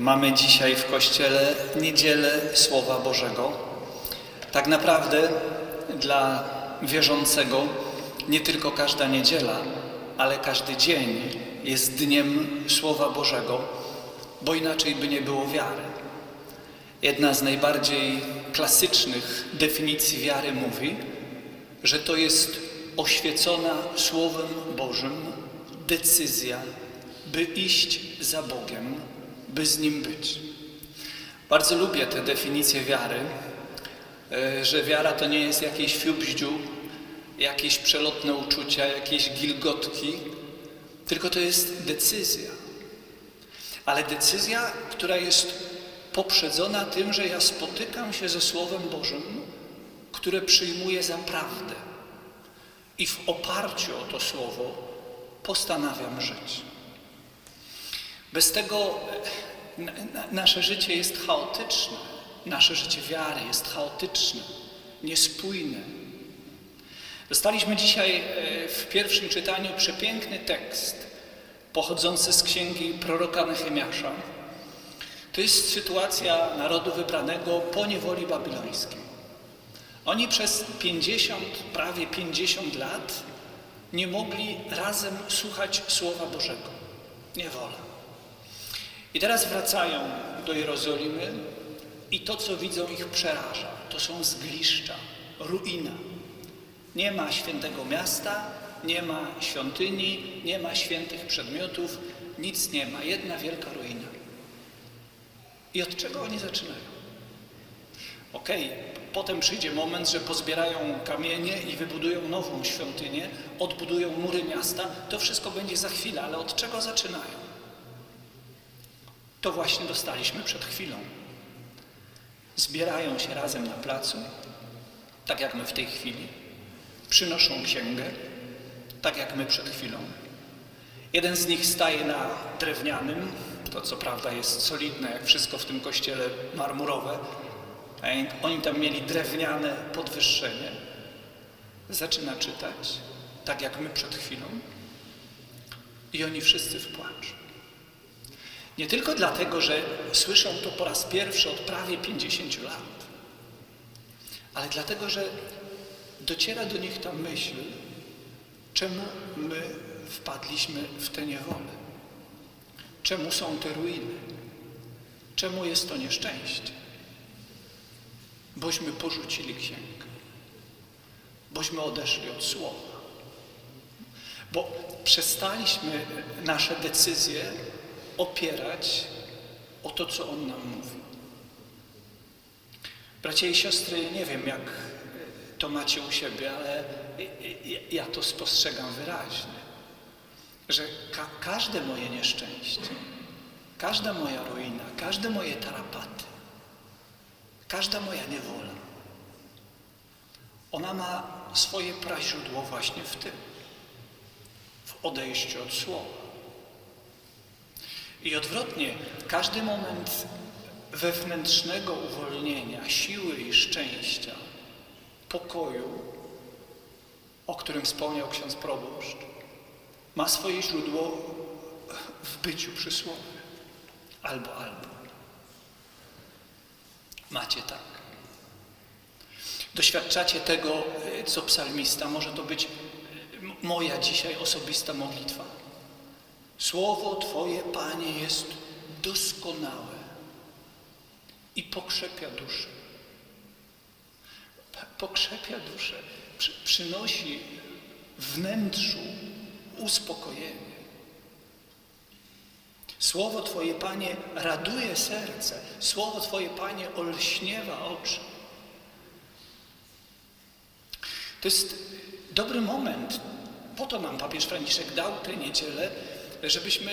Mamy dzisiaj w Kościele niedzielę Słowa Bożego. Tak naprawdę dla wierzącego nie tylko każda niedziela, ale każdy dzień jest dniem Słowa Bożego, bo inaczej by nie było wiary. Jedna z najbardziej klasycznych definicji wiary mówi, że to jest oświecona Słowem Bożym decyzja, by iść za Bogiem, by z Nim być. Bardzo lubię tę definicję wiary, e, że wiara to nie jest jakieś fiubździu, jakieś przelotne uczucia, jakieś gilgotki, tylko to jest decyzja. Ale decyzja, która jest poprzedzona tym, że ja spotykam się ze Słowem Bożym, które przyjmuję za prawdę. I w oparciu o to Słowo postanawiam żyć. Bez tego nasze życie jest chaotyczne, nasze życie wiary jest chaotyczne, niespójne. Dostaliśmy dzisiaj e, w pierwszym czytaniu przepiękny tekst pochodzący z księgi proroka Nehemiasza. To jest sytuacja narodu wybranego po niewoli babilońskiej. Oni przez 50, prawie 50 lat nie mogli razem słuchać Słowa Bożego. Niewola. I teraz wracają do Jerozolimy i to, co widzą, ich przeraża. To są zgliszcza, ruina. Nie ma świętego miasta, nie ma świątyni, nie ma świętych przedmiotów, nic nie ma. Jedna wielka ruina. I od czego oni zaczynają? Okej, okay, potem przyjdzie moment, że pozbierają kamienie i wybudują nową świątynię, odbudują mury miasta. To wszystko będzie za chwilę, ale od czego zaczynają? To właśnie dostaliśmy przed chwilą. Zbierają się razem na placu, tak jak my w tej chwili. Przynoszą księgę, tak jak my przed chwilą. Jeden z nich staje na drewnianym, to co prawda jest solidne, jak wszystko w tym kościele marmurowe. Oni tam mieli drewniane podwyższenie. Zaczyna czytać, tak jak my przed chwilą. I oni wszyscy w. Nie tylko dlatego, że słyszą to po raz pierwszy od prawie 50 lat, ale dlatego, że dociera do nich ta myśl, czemu my wpadliśmy w tę niewolę. Czemu są te ruiny? Czemu jest to nieszczęście? Bośmy porzucili księgę. Bośmy odeszli od słowa. Bo przestaliśmy nasze decyzje opierać o to, co On nam mówi. Bracia i siostry, nie wiem, jak to macie u siebie, ale ja to spostrzegam wyraźnie, że ka każde moje nieszczęście, każda moja ruina, każde moje tarapaty, każda moja niewola, ona ma swoje praźródło właśnie w tym, w odejściu od słowa. I odwrotnie, każdy moment wewnętrznego uwolnienia, siły i szczęścia, pokoju, o którym wspomniał ksiądz proboszcz, ma swoje źródło w byciu przy słowie. Albo, albo. Macie tak. Doświadczacie tego, co psalmista. Może to być moja dzisiaj osobista modlitwa. Słowo Twoje, Panie, jest doskonałe i pokrzepia duszę. Pokrzepia duszę, przy, przynosi wnętrzu uspokojenie. Słowo Twoje, Panie, raduje serce. Słowo Twoje, Panie, olśniewa oczy. To jest dobry moment. Po to nam papież Franciszek dał tę niedzielę, żebyśmy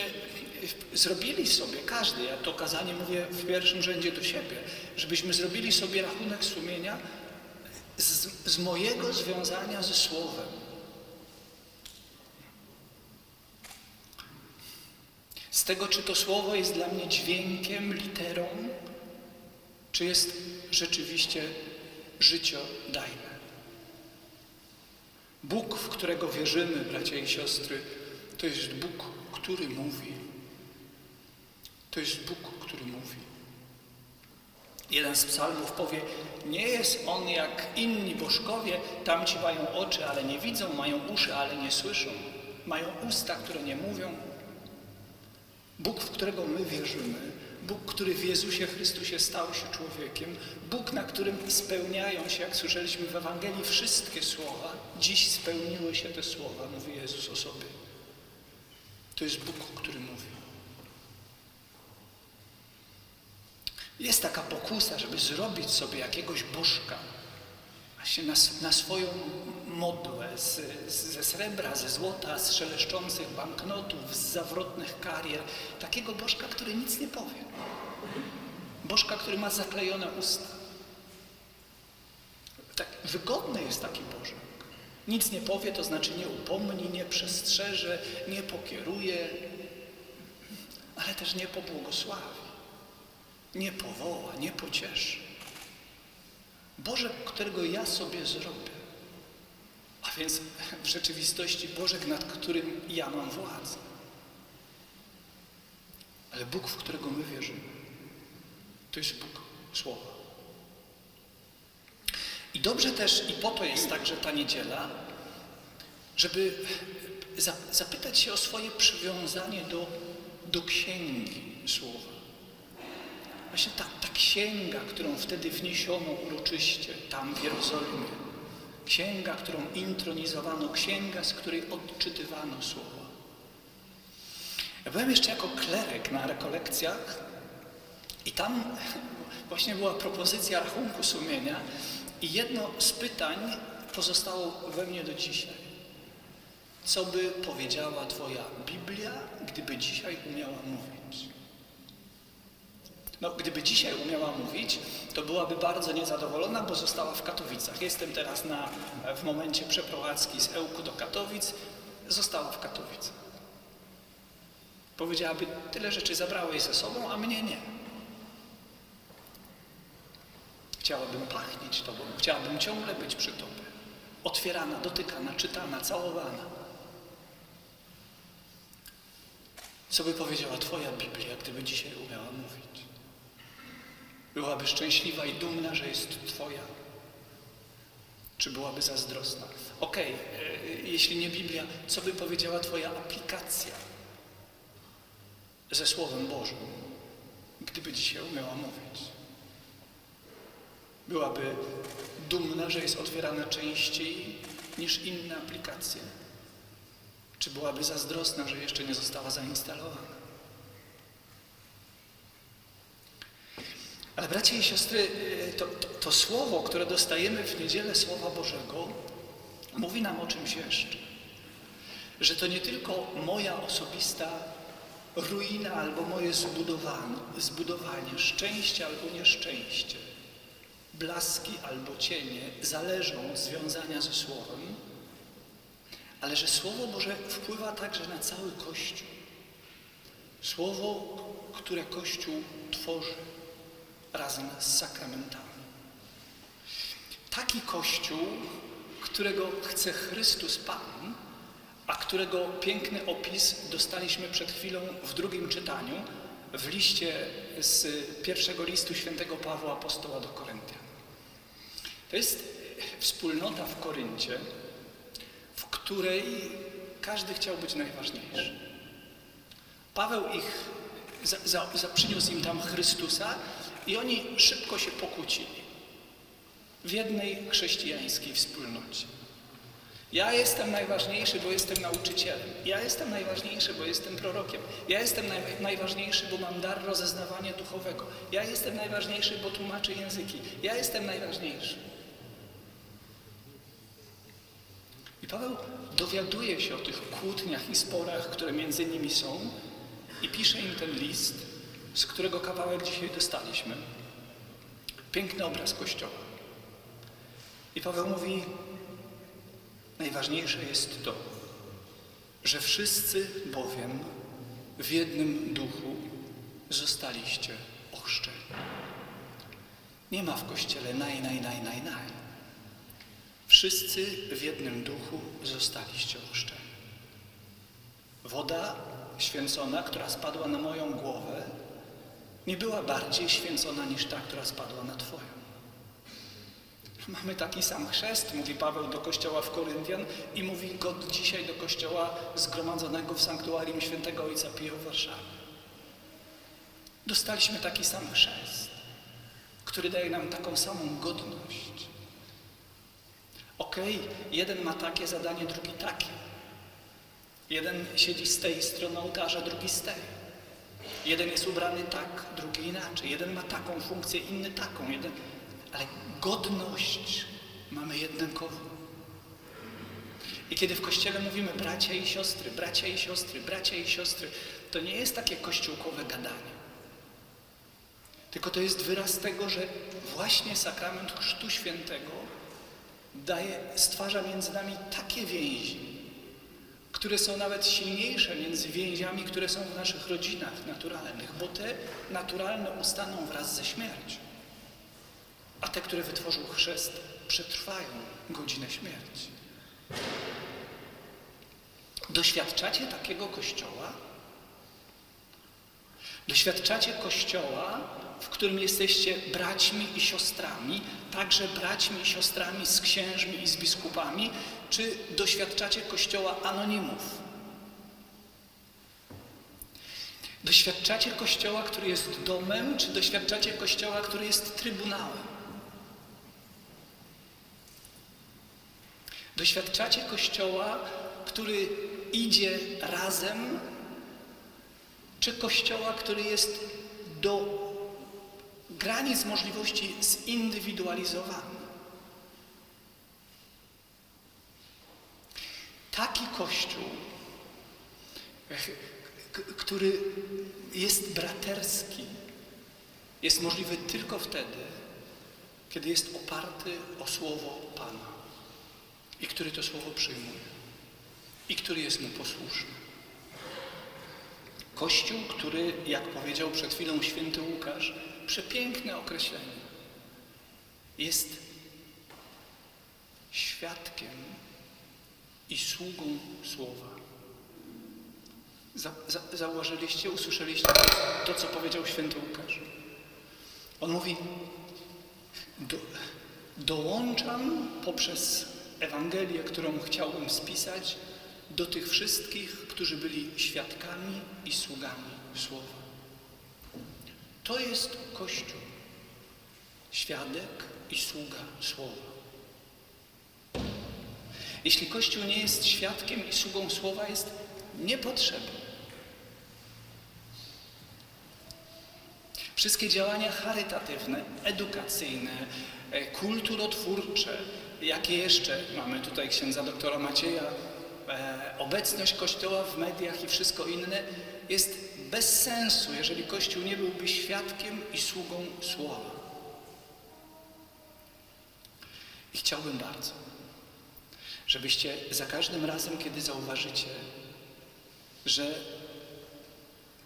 zrobili sobie, każdy, ja to kazanie mówię w pierwszym rzędzie do siebie, żebyśmy zrobili sobie rachunek sumienia z, z mojego związania ze Słowem. Z tego, czy to Słowo jest dla mnie dźwiękiem, literą, czy jest rzeczywiście życiodajne. Bóg, w którego wierzymy, bracia i siostry, to jest Bóg, który mówi. To jest Bóg, który mówi. Jeden z psalmów powie, nie jest on jak inni bożkowie, tamci mają oczy, ale nie widzą, mają uszy, ale nie słyszą, mają usta, które nie mówią. Bóg, w którego my wierzymy, Bóg, który w Jezusie Chrystusie stał się człowiekiem, Bóg, na którym spełniają się, jak słyszeliśmy w Ewangelii, wszystkie słowa, dziś spełniły się te słowa, mówi Jezus o sobie. To jest Bóg, który mówi. Jest taka pokusa, żeby zrobić sobie jakiegoś bożka, właśnie na, na swoją modłę z, z, ze srebra, ze złota, z szeleszczących banknotów, z zawrotnych karier. Takiego bożka, który nic nie powie. Bożka, który ma zaklejone usta. Tak wygodny jest taki Bożek. Nic nie powie, to znaczy nie upomni, nie przestrzeże, nie pokieruje, ale też nie pobłogosławi nie powoła, nie pocieszy. Bożek, którego ja sobie zrobię, a więc w rzeczywistości Bożek, nad którym ja mam władzę. Ale Bóg, w którego my wierzymy, to jest Bóg Słowa. I dobrze też, i po to jest także ta niedziela, żeby zapytać się o swoje przywiązanie do, do księgi Słowa. Właśnie ta, ta księga, którą wtedy wniesiono uroczyście tam w Jerozolimie, księga, którą intronizowano, księga, z której odczytywano słowa. Ja byłem jeszcze jako klerek na rekolekcjach i tam właśnie była propozycja rachunku sumienia i jedno z pytań pozostało we mnie do dzisiaj. Co by powiedziała Twoja Biblia, gdyby dzisiaj umiała mówić? No, gdyby dzisiaj umiała mówić, to byłaby bardzo niezadowolona, bo została w Katowicach. Jestem teraz na, w momencie przeprowadzki z Ełku do Katowic. Została w Katowicach. Powiedziałaby, tyle rzeczy zabrałeś ze sobą, a mnie nie. Chciałabym pachnieć Tobą, chciałabym ciągle być przy Tobie. Otwierana, dotykana, czytana, całowana. Co by powiedziała Twoja Biblia, gdyby dzisiaj umiała mówić? Byłaby szczęśliwa i dumna, że jest Twoja? Czy byłaby zazdrosna? Okej, okay, jeśli nie Biblia, co by powiedziała Twoja aplikacja ze Słowem Bożym, gdyby dzisiaj umiała mówić? Byłaby dumna, że jest otwierana częściej niż inne aplikacje? Czy byłaby zazdrosna, że jeszcze nie została zainstalowana? Ale bracia i siostry, y, to, to, to, słowo, które dostajemy w niedzielę Słowa Bożego, mówi nam o czymś jeszcze. Że to nie tylko moja osobista ruina albo moje zbudowanie, zbudowanie szczęście albo nieszczęście, blaski albo cienie zależą od związania ze Słowem, ale że Słowo Boże wpływa także na cały Kościół. Słowo, które Kościół tworzy razem z sakramentami. Taki Kościół, którego chce Chrystus Pan, a którego piękny opis dostaliśmy przed chwilą w drugim czytaniu w liście z pierwszego listu świętego Pawła Apostoła do Koryntian. To jest wspólnota w Koryncie, w której każdy chciał być najważniejszy. Paweł ich za, za, za przyniósł im tam Chrystusa i oni szybko się pokłócili w jednej chrześcijańskiej wspólnocie. Ja jestem najważniejszy, bo jestem nauczycielem. Ja jestem najważniejszy, bo jestem prorokiem. Ja jestem naj, najważniejszy, bo mam dar rozeznawania duchowego. Ja jestem najważniejszy, bo tłumaczę języki. Ja jestem najważniejszy. I Paweł dowiaduje się o tych kłótniach i sporach, które między nimi są i pisze im ten list, z którego kawałek dzisiaj dostaliśmy. Piękny obraz Kościoła. I Paweł mówi, najważniejsze jest to, że wszyscy bowiem w jednym duchu zostaliście ochrzczeni. Nie ma w Kościele naj, naj, naj, naj, naj. Wszyscy w jednym duchu zostaliście ochrzczeni. Woda święcona, która spadła na moją głowę, nie była bardziej święcona niż ta, która spadła na Twoją. Mamy taki sam chrzest, mówi Paweł do kościoła w Koryntian i mówi go dzisiaj do kościoła zgromadzonego w sanktuarium świętego Ojca Pio w Warszawie. Dostaliśmy taki sam chrzest, który daje nam taką samą godność. Okej, okay, jeden ma takie zadanie, drugi takie. Jeden siedzi z tej strony ołtarza, drugi z tej. Jeden jest ubrany tak, drugi inaczej. Jeden ma taką funkcję, inny taką. Jeden... Ale godność mamy jednakową. I kiedy w kościele mówimy bracia i siostry, bracia i siostry, bracia i siostry, to nie jest takie kościółkowe gadanie. Tylko to jest wyraz tego, że właśnie sakrament Chrztu Świętego daje, stwarza między nami takie więzi, które są nawet silniejsze między więziami, które są w naszych rodzinach naturalnych, bo te naturalne ustaną wraz ze śmiercią. A te, które wytworzył chrzest, przetrwają godzinę śmierci. Doświadczacie takiego kościoła? Doświadczacie kościoła, w którym jesteście braćmi i siostrami, także braćmi i siostrami z księżmi i z biskupami, czy doświadczacie kościoła anonimów? Doświadczacie kościoła, który jest domem, czy doświadczacie kościoła, który jest trybunałem? Doświadczacie kościoła, który idzie razem, czy kościoła, który jest do granic możliwości zindywidualizowany? Taki kościół, który jest braterski, jest możliwy tylko wtedy, kiedy jest oparty o słowo Pana i który to słowo przyjmuje i który jest mu posłuszny. Kościół, który, jak powiedział przed chwilą święty Łukasz, przepiękne określenie, jest świadkiem i sługą słowa. Za, za, zauważyliście, usłyszeliście to, to, co powiedział święty Łukasz. On mówi, do, dołączam poprzez Ewangelię, którą chciałbym spisać, do tych wszystkich, którzy byli świadkami i sługami Słowa. To jest Kościół. Świadek i sługa Słowa. Jeśli Kościół nie jest świadkiem i sługą Słowa, jest niepotrzebny. Wszystkie działania charytatywne, edukacyjne, e, kulturotwórcze, jakie jeszcze mamy tutaj księdza doktora Macieja, obecność Kościoła w mediach i wszystko inne jest bez sensu, jeżeli Kościół nie byłby świadkiem i sługą Słowa. I chciałbym bardzo, żebyście za każdym razem, kiedy zauważycie, że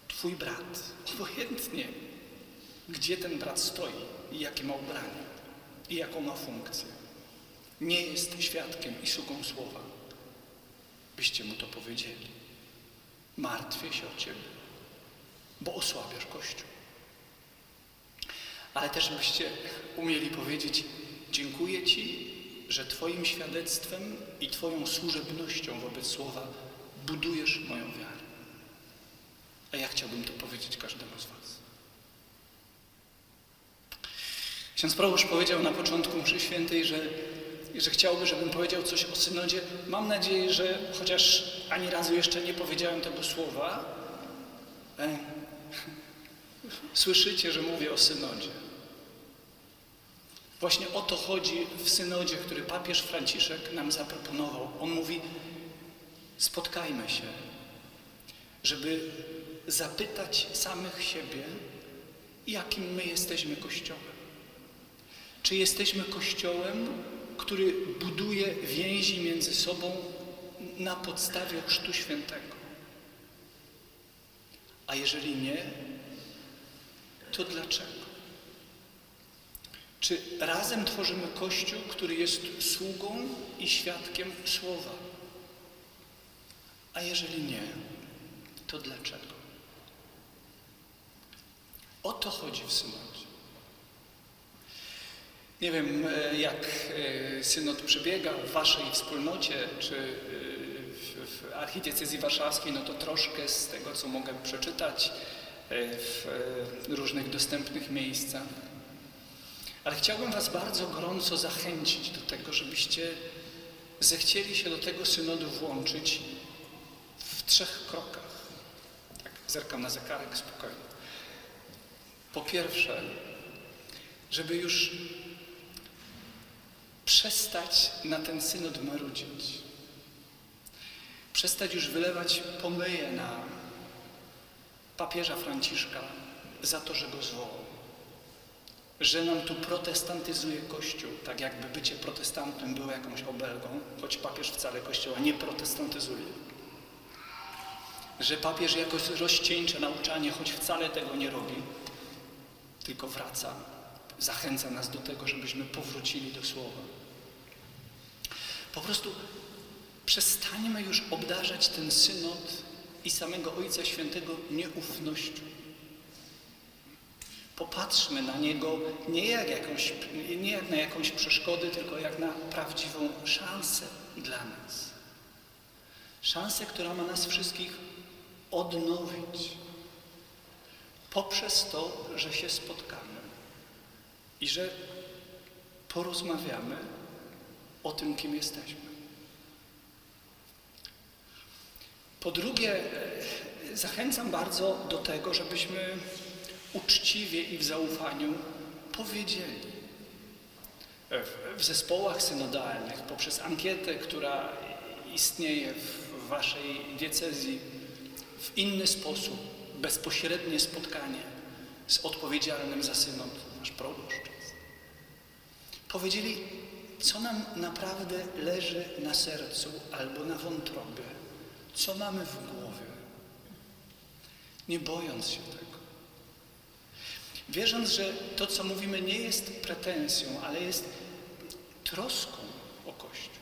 Twój brat, obojętnie gdzie ten brat stoi i jakie ma ubranie i jaką ma funkcję, nie jest świadkiem i sługą słowa, byście mu to powiedzieli. Martwię się o Ciebie, bo osłabiasz Kościół. Ale też byście umieli powiedzieć, dziękuję Ci, że Twoim świadectwem i Twoją służebnością wobec Słowa budujesz moją wiarę. A ja chciałbym to powiedzieć każdemu z Was. Ksiądz proboszcz powiedział na początku mszy świętej, że, że chciałby, żebym powiedział coś o synodzie. Mam nadzieję, że chociaż ani razu jeszcze nie powiedziałem tego słowa, e, słyszycie, że mówię o synodzie. Właśnie o to chodzi w synodzie, który papież Franciszek nam zaproponował. On mówi, spotkajmy się, żeby zapytać samych siebie, jakim my jesteśmy Kościołem. Czy jesteśmy Kościołem, który buduje więzi między sobą na podstawie Chrztu Świętego? A jeżeli nie, to dlaczego? Czy razem tworzymy Kościół, który jest sługą i świadkiem Słowa? A jeżeli nie, to dlaczego? O to chodzi w synodzie. Nie wiem, e, jak e, synod przebiega w waszej wspólnocie, czy e, w archidiecezji warszawskiej, no to troszkę z tego, co mogę przeczytać w różnych dostępnych miejscach. Ale chciałbym was bardzo gorąco zachęcić do tego, żebyście zechcieli się do tego synodu włączyć w trzech krokach. Tak, zerkam na zegarek spokojnie. Po pierwsze, żeby już przestać na ten synod marudzić. Przestać już wylewać pomyje na papieża Franciszka za to, że go zwołał. Że nam tu protestantyzuje Kościół, tak jakby bycie protestantem było jakąś obelgą, choć papież wcale Kościoła nie protestantyzuje. Że papież jakoś rozcieńcza nauczanie, choć wcale tego nie robi, tylko wraca, zachęca nas do tego, żebyśmy powrócili do Słowa. Po prostu przestańmy już obdarzać ten synod i samego Ojca Świętego nieufnością. Popatrzmy na niego nie jak, jakąś, nie jak na jakąś przeszkodę, tylko jak na prawdziwą szansę dla nas. Szansę, która ma nas wszystkich odnowić poprzez to, że się spotkamy i że porozmawiamy o tym, kim jesteśmy. Po drugie, e, zachęcam bardzo do tego, żebyśmy uczciwie i w zaufaniu powiedzieli w zespołach synodalnych, poprzez ankietę, która istnieje w waszej diecezji, w inny sposób, bezpośrednie spotkanie z odpowiedzialnym za synod, nasz proboszcz. Powiedzieli, co nam naprawdę leży na sercu albo na wątrobie, co mamy w głowie, nie bojąc się tego. Wierząc, że to, co mówimy, nie jest pretensją, ale jest troską o Kościół.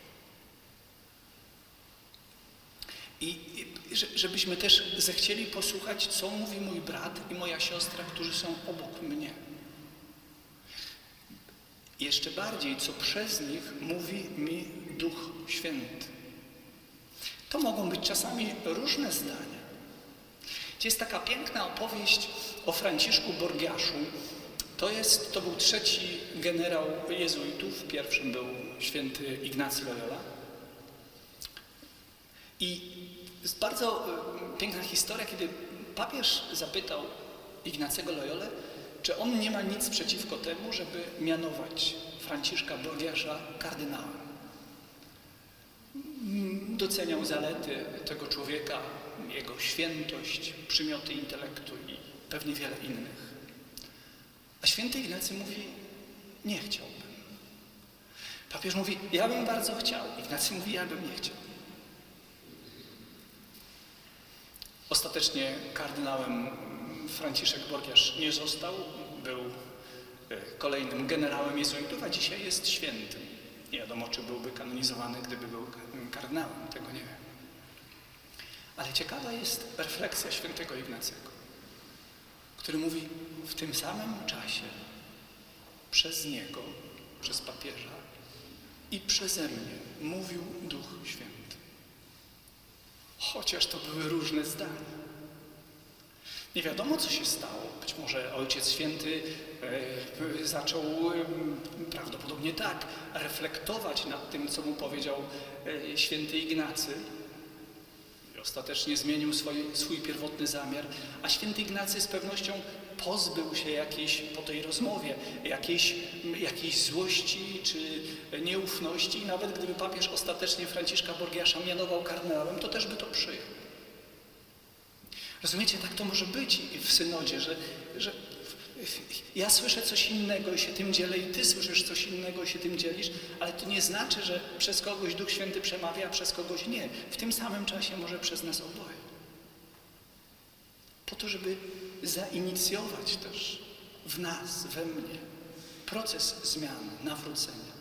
I, i żebyśmy też zechcieli posłuchać, co mówi mój brat i moja siostra, którzy są obok mnie. Jeszcze bardziej, co przez nich mówi mi Duch Święty. To mogą być czasami różne zdania. Jest taka piękna opowieść o Franciszku Borgiaszu. To, jest, to był trzeci generał jezuitów, pierwszym był święty Ignacy Loyola. I jest bardzo e, piękna historia, kiedy papież zapytał Ignacego Loyolę, czy on nie ma nic przeciwko temu, żeby mianować Franciszka Borgiasza kardynałem. Doceniał zalety tego człowieka, jego świętość, przymioty intelektu i pewnie wiele innych. A święty Ignacy mówi, nie chciałbym. Papież mówi, ja bym bardzo chciał. Ignacy mówi, ja bym nie chciał. Ostatecznie kardynałem Franciszek Borgiasz nie został, był e, kolejnym generałem jezuitów, a dzisiaj jest świętym. Nie wiadomo, czy byłby kanonizowany, gdyby był kardynałem, tego nie wiem. Ale ciekawa jest refleksja świętego Ignacego, który mówi, w tym samym czasie przez niego, przez papieża i przeze mnie mówił Duch Święty. Chociaż to były różne zdania. Nie wiadomo, co się stało. Być może Ojciec Święty e, zaczął e, prawdopodobnie tak reflektować nad tym, co mu powiedział e, święty Ignacy. I ostatecznie zmienił swój, swój pierwotny zamiar, a święty Ignacy z pewnością pozbył się jakiejś, po tej rozmowie jakiejś, jakiejś złości czy nieufności i nawet gdyby papież ostatecznie Franciszka Borgiasza mianował kardynałem, to też by to przyjął. Rozumiecie, tak to może być w synodzie, że, że ja słyszę coś innego i się tym dzielę i ty słyszysz coś innego i się tym dzielisz, ale to nie znaczy, że przez kogoś Duch Święty przemawia, a przez kogoś nie. W tym samym czasie może przez nas oboje. Po to, żeby zainicjować też w nas, we mnie proces zmiany, nawrócenia.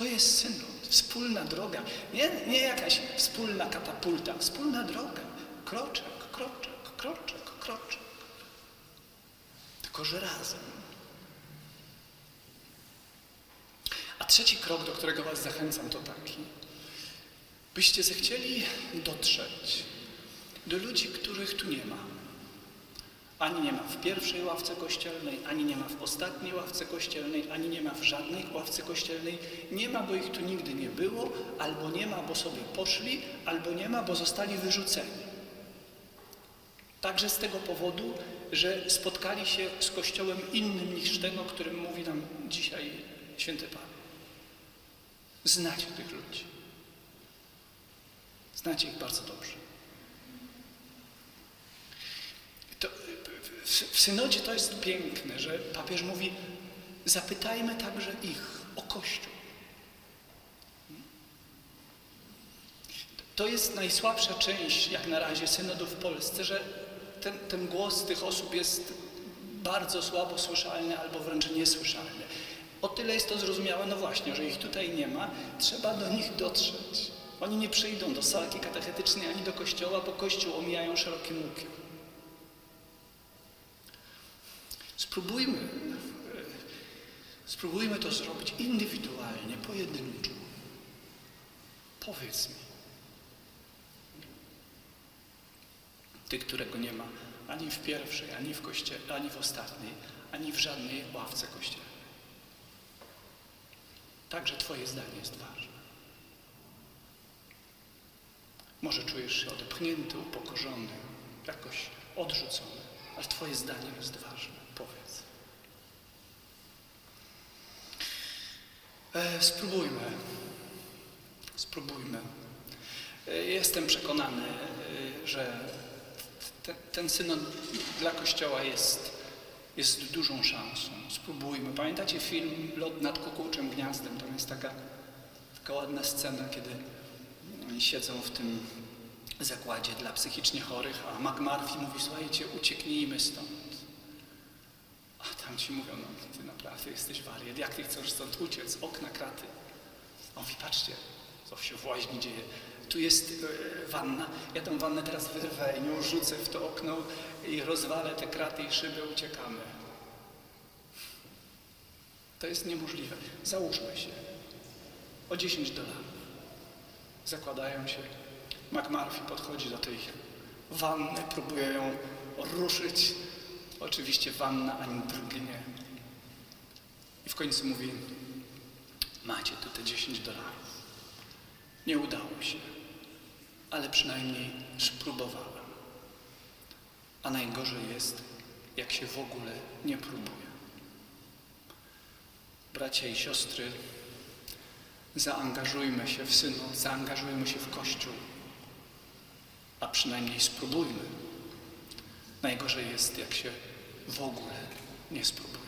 To jest synod, wspólna droga. Nie, nie jakaś wspólna katapulta, wspólna droga. Kroczek, kroczek, kroczek, kroczek. Tylko, że razem. A trzeci krok, do którego Was zachęcam, to taki, byście zechcieli dotrzeć do ludzi, których tu nie ma. Ani nie ma w pierwszej ławce kościelnej, ani nie ma w ostatniej ławce kościelnej, ani nie ma w żadnej ławce kościelnej. Nie ma, bo ich tu nigdy nie było, albo nie ma, bo sobie poszli, albo nie ma, bo zostali wyrzuceni. Także z tego powodu, że spotkali się z kościołem innym niż tego, którym mówi nam dzisiaj święty Pan. Znacie tych ludzi. Znacie ich bardzo dobrze. To, w, synodzie to jest piękne, że papież mówi, zapytajmy także ich o Kościół. To jest najsłabsza część, jak na razie, synodu w Polsce, że ten, ten głos tych osób jest bardzo słabo słyszalny albo wręcz niesłyszalny. O tyle jest to zrozumiałe, no właśnie, że ich tutaj nie ma, trzeba do nich dotrzeć. Oni nie przyjdą do salki katechetycznej ani do kościoła, bo kościół omijają szerokim łukiem. Spróbujmy, spróbujmy to zrobić indywidualnie, pojedynczo. Powiedz mi, ty, którego nie ma ani w pierwszej, ani w kościele, ani w ostatniej, ani w żadnej ławce kościelnej. Także Twoje zdanie jest ważne. Może czujesz się odepchnięty, upokorzony, jakoś odrzucony, ale Twoje zdanie jest ważne. Powiedz. E, spróbujmy. Spróbujmy. E, jestem przekonany, e, że te, ten synod dla Kościoła jest, jest dużą szansą. Spróbujmy. Pamiętacie film Lot nad kukułczym gniazdem? Tam jest taka, taka ładna scena, kiedy siedzą w tym zakładzie dla psychicznie chorych, a McMurphy mówi, słuchajcie, ucieknijmy stąd. A tam ci mówią, no ty naprawdę jesteś wariat, jak ty chcesz stąd uciec? Okna, kraty. A on mówi, patrzcie, co się w łaźni dzieje. Tu jest e, wanna, ja tę wannę teraz wyrwę i nią rzucę w to okno i rozwalę te kraty i szyby, uciekamy. To jest niemożliwe. Załóżmy się. O 10 dolarów. Zakładają się. McMurphy podchodzi do tej wanny, próbuje ją ruszyć. Oczywiście wanna ani drgnie. I w końcu mówi, macie tu te 10 dolarów. Nie udało się, ale przynajmniej spróbowałem. A najgorzej jest, jak się w ogóle nie próbuje. Bracia i siostry, zaangażujmy się w synod, zaangażujmy się w Kościół, a przynajmniej spróbujmy. Najgorzej jest, jak się w ogóle nie.